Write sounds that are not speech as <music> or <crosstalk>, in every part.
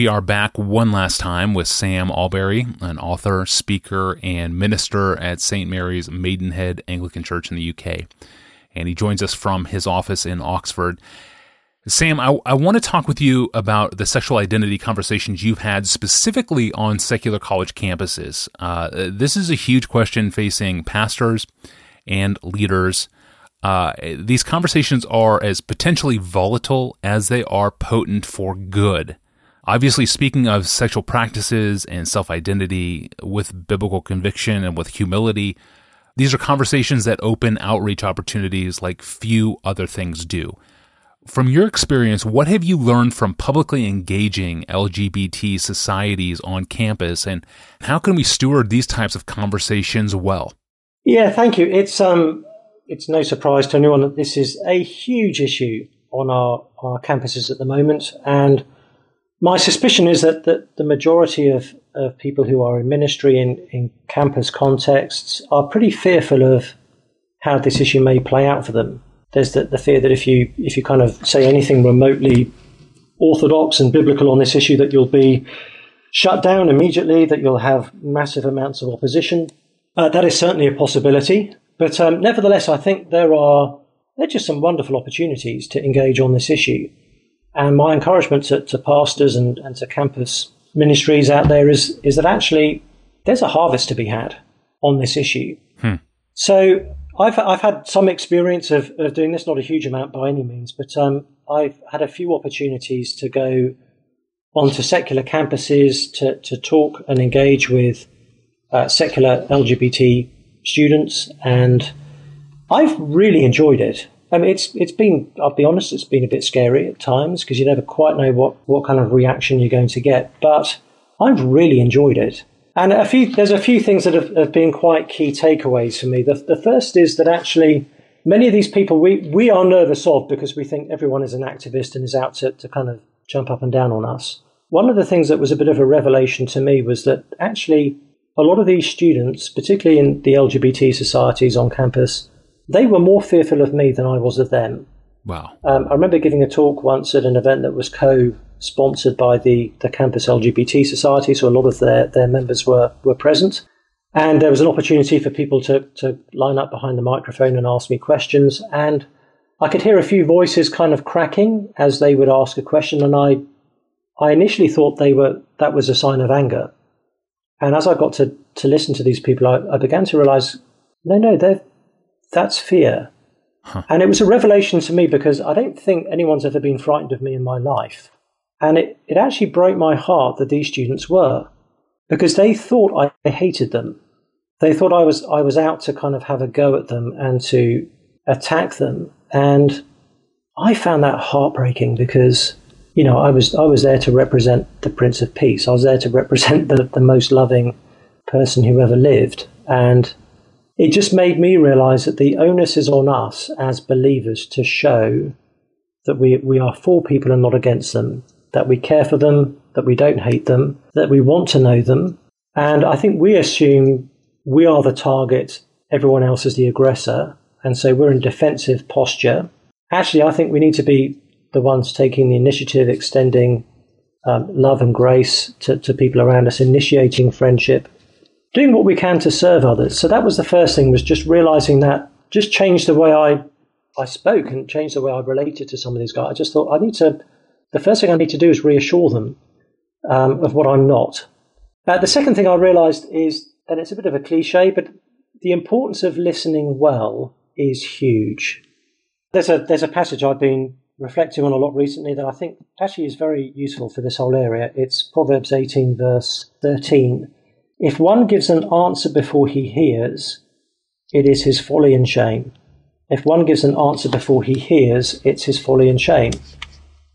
We are back one last time with Sam Allberry, an author, speaker, and minister at St. Mary's Maidenhead Anglican Church in the UK. And he joins us from his office in Oxford. Sam, I, I want to talk with you about the sexual identity conversations you've had specifically on secular college campuses. Uh, this is a huge question facing pastors and leaders. Uh, these conversations are as potentially volatile as they are potent for good. Obviously, speaking of sexual practices and self identity with biblical conviction and with humility, these are conversations that open outreach opportunities like few other things do. From your experience, what have you learned from publicly engaging LGBT societies on campus, and how can we steward these types of conversations well? Yeah, thank you. It's um, it's no surprise to anyone that this is a huge issue on our, our campuses at the moment, and my suspicion is that, that the majority of, of people who are in ministry in, in campus contexts are pretty fearful of how this issue may play out for them there's the, the fear that if you if you kind of say anything remotely orthodox and biblical on this issue, that you'll be shut down immediately, that you'll have massive amounts of opposition. Uh, that is certainly a possibility, but um, nevertheless, I think there are there are just some wonderful opportunities to engage on this issue. And my encouragement to, to pastors and, and to campus ministries out there is is that actually there's a harvest to be had on this issue. Hmm. So I've I've had some experience of, of doing this, not a huge amount by any means, but um, I've had a few opportunities to go onto secular campuses to, to talk and engage with uh, secular LGBT students, and I've really enjoyed it. I mean, it's it's been I'll be honest, it's been a bit scary at times because you never quite know what what kind of reaction you're going to get, but I've really enjoyed it. And a few, there's a few things that have, have been quite key takeaways for me. The, the first is that actually many of these people we, we are nervous of because we think everyone is an activist and is out to, to kind of jump up and down on us. One of the things that was a bit of a revelation to me was that actually a lot of these students, particularly in the LGBT societies on campus, they were more fearful of me than I was of them. Wow. Um, I remember giving a talk once at an event that was co sponsored by the, the campus LGBT society, so a lot of their, their members were, were present. And there was an opportunity for people to, to line up behind the microphone and ask me questions. And I could hear a few voices kind of cracking as they would ask a question. And I, I initially thought they were, that was a sign of anger. And as I got to, to listen to these people, I, I began to realize, no, no, that's fear. Huh. And it was a revelation to me because I don't think anyone's ever been frightened of me in my life. And it, it actually broke my heart that these students were, because they thought I hated them. They thought I was I was out to kind of have a go at them and to attack them. And I found that heartbreaking because, you know, I was I was there to represent the Prince of Peace. I was there to represent the, the most loving person who ever lived. And it just made me realize that the onus is on us as believers to show that we, we are for people and not against them, that we care for them, that we don't hate them, that we want to know them. And I think we assume we are the target, everyone else is the aggressor. And so we're in defensive posture. Actually, I think we need to be the ones taking the initiative, extending um, love and grace to, to people around us, initiating friendship, doing what we can to serve others. So that was the first thing was just realizing that just changed the way I I spoke and changed the way I related to some of these guys. I just thought I need to the first thing I need to do is reassure them um, of what I'm not. Uh, the second thing I realized is, and it's a bit of a cliche, but the importance of listening well is huge. There's a, there's a passage I've been reflecting on a lot recently that I think actually is very useful for this whole area. It's Proverbs 18, verse 13. If one gives an answer before he hears, it is his folly and shame. If one gives an answer before he hears, it's his folly and shame.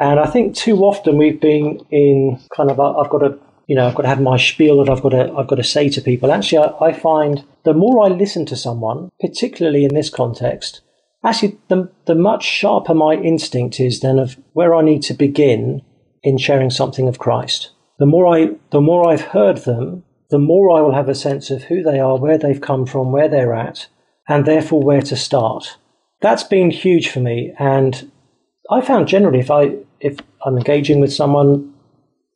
And I think too often we've been in kind of, I've got to, you know, I've got to have my spiel that I've got to, I've got to say to people. Actually, I, I find the more I listen to someone, particularly in this context, actually, the, the much sharper my instinct is then of where I need to begin in sharing something of Christ. The more I, the more I've heard them, the more I will have a sense of who they are, where they've come from, where they're at, and therefore where to start. That's been huge for me. And I found generally if I if I'm engaging with someone,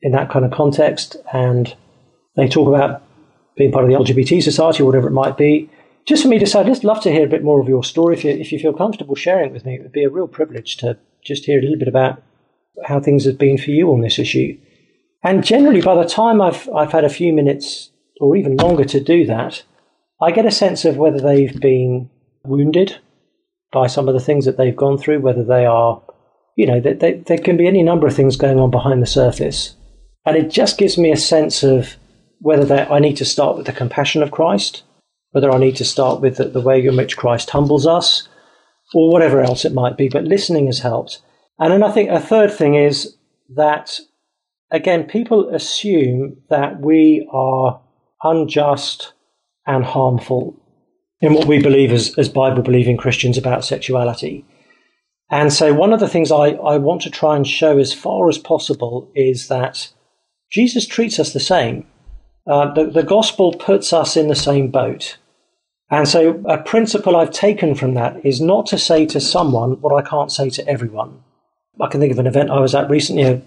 in that kind of context, and they talk about being part of the LGBT society or whatever it might be. Just for me to say, I'd just love to hear a bit more of your story. If you, if you feel comfortable sharing it with me, it would be a real privilege to just hear a little bit about how things have been for you on this issue. And generally, by the time I've, I've had a few minutes or even longer to do that, I get a sense of whether they've been wounded by some of the things that they've gone through, whether they are, you know, they, they, there can be any number of things going on behind the surface. And it just gives me a sense of whether I need to start with the compassion of Christ, whether I need to start with the, the way in which Christ humbles us, or whatever else it might be. But listening has helped. And then I think a third thing is that, again, people assume that we are unjust and harmful in what we believe as, as Bible believing Christians about sexuality. And so, one of the things I, I want to try and show as far as possible is that Jesus treats us the same. Uh, the, the gospel puts us in the same boat. And so, a principle I've taken from that is not to say to someone what I can't say to everyone. I can think of an event I was at recently. A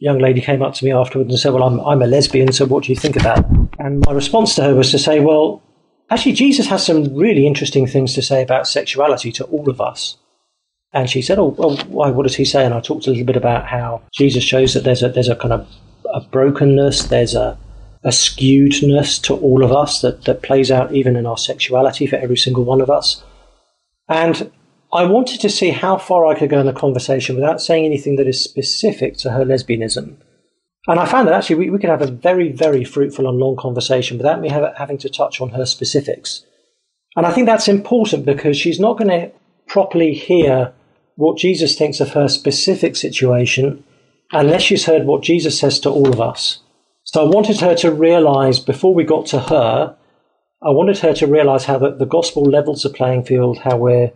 young lady came up to me afterwards and said, Well, I'm, I'm a lesbian, so what do you think about? And my response to her was to say, Well, actually, Jesus has some really interesting things to say about sexuality to all of us. And she said, "Oh, well, why? What does he say?" And I talked a little bit about how Jesus shows that there's a there's a kind of a brokenness, there's a a skewedness to all of us that, that plays out even in our sexuality for every single one of us. And I wanted to see how far I could go in the conversation without saying anything that is specific to her lesbianism. And I found that actually we, we could have a very, very fruitful and long conversation without me have, having to touch on her specifics. And I think that's important because she's not going to properly hear what Jesus thinks of her specific situation unless she's heard what Jesus says to all of us. So I wanted her to realize before we got to her, I wanted her to realize how the, the gospel levels the playing field, how we're,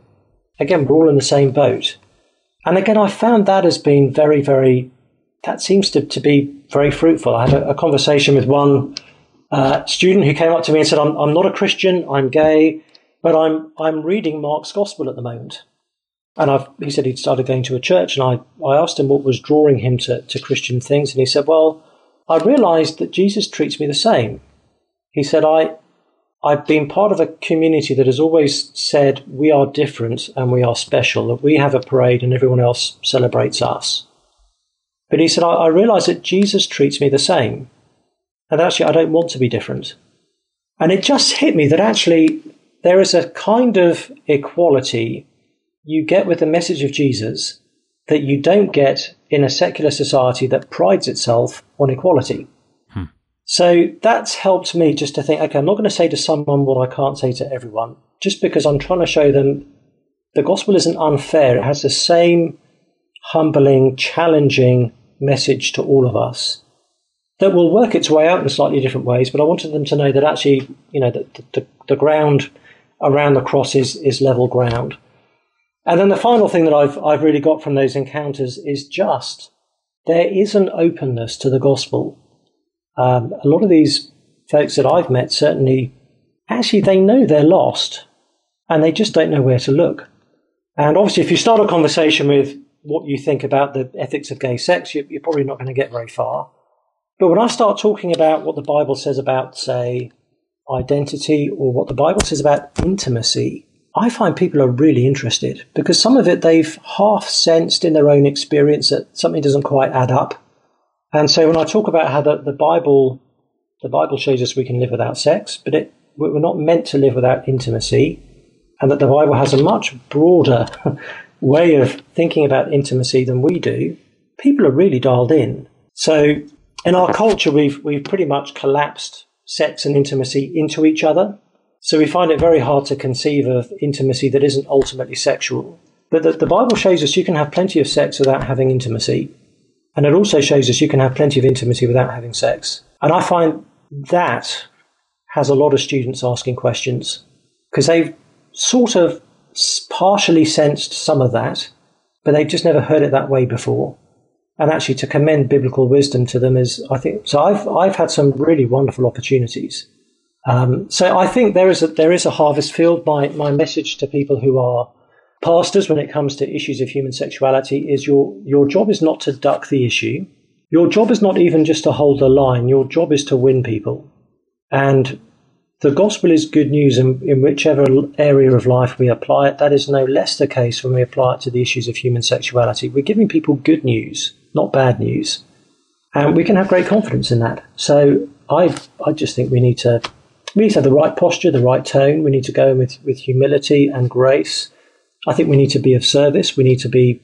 again, we're all in the same boat. And again, I found that as being very, very, that seems to, to be very fruitful. I had a, a conversation with one uh, student who came up to me and said, I'm, I'm not a Christian, I'm gay, but I'm, I'm reading Mark's gospel at the moment. And I've, he said he'd started going to a church, and I, I asked him what was drawing him to, to Christian things, and he said, Well, I realized that Jesus treats me the same. He said, I, I've been part of a community that has always said we are different and we are special, that we have a parade and everyone else celebrates us. But he said, I, I realize that Jesus treats me the same. And actually, I don't want to be different. And it just hit me that actually there is a kind of equality you get with the message of Jesus that you don't get in a secular society that prides itself on equality. So that's helped me just to think, okay, I'm not going to say to someone what I can't say to everyone, just because I'm trying to show them the gospel isn't unfair. It has the same humbling, challenging message to all of us that will work its way out in slightly different ways. But I wanted them to know that actually, you know, the, the, the ground around the cross is, is level ground. And then the final thing that I've, I've really got from those encounters is just there is an openness to the gospel. Um, a lot of these folks that I've met certainly, actually, they know they're lost and they just don't know where to look. And obviously, if you start a conversation with what you think about the ethics of gay sex, you're probably not going to get very far. But when I start talking about what the Bible says about, say, identity or what the Bible says about intimacy, I find people are really interested because some of it they've half sensed in their own experience that something doesn't quite add up. And so when I talk about how the, the Bible the Bible shows us we can live without sex, but it, we're not meant to live without intimacy, and that the Bible has a much broader <laughs> way of thinking about intimacy than we do, people are really dialed in. So in our culture, we've we've pretty much collapsed sex and intimacy into each other. So we find it very hard to conceive of intimacy that isn't ultimately sexual. But the, the Bible shows us you can have plenty of sex without having intimacy. And it also shows us you can have plenty of intimacy without having sex. And I find that has a lot of students asking questions because they've sort of partially sensed some of that, but they've just never heard it that way before. And actually, to commend biblical wisdom to them is, I think, so I've, I've had some really wonderful opportunities um, so I think there is a, there is a harvest field. My my message to people who are pastors when it comes to issues of human sexuality is your your job is not to duck the issue. your job is not even just to hold the line, your job is to win people. And the gospel is good news in, in whichever area of life we apply it. That is no less the case when we apply it to the issues of human sexuality. We're giving people good news, not bad news. And we can have great confidence in that. So I, I just think we need to we need to have the right posture, the right tone. We need to go in with, with humility and grace. I think we need to be of service. We need to be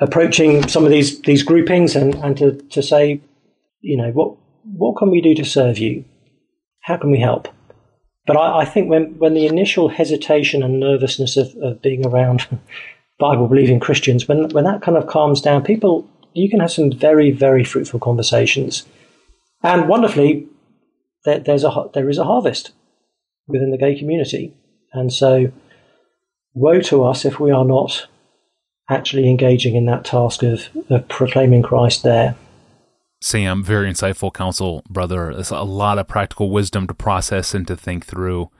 approaching some of these these groupings and, and to, to say, you know, what what can we do to serve you? How can we help? But I, I think when, when the initial hesitation and nervousness of, of being around <laughs> Bible believing Christians, when when that kind of calms down, people you can have some very, very fruitful conversations. And wonderfully, there, there's a there is a harvest within the gay community. And so woe to us if we are not actually engaging in that task of, of proclaiming Christ there. Sam, very insightful counsel, brother. There's a lot of practical wisdom to process and to think through.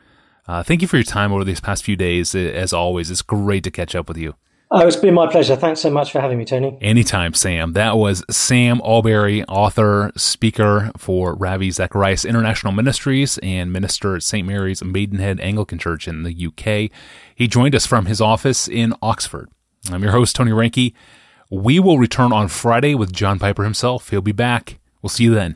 Uh, thank you for your time over these past few days. As always, it's great to catch up with you. Oh, it's been my pleasure. Thanks so much for having me, Tony. Anytime, Sam. That was Sam Allberry, author, speaker for Ravi Zacharias International Ministries and minister at St. Mary's Maidenhead Anglican Church in the UK. He joined us from his office in Oxford. I'm your host, Tony Reinke. We will return on Friday with John Piper himself. He'll be back. We'll see you then.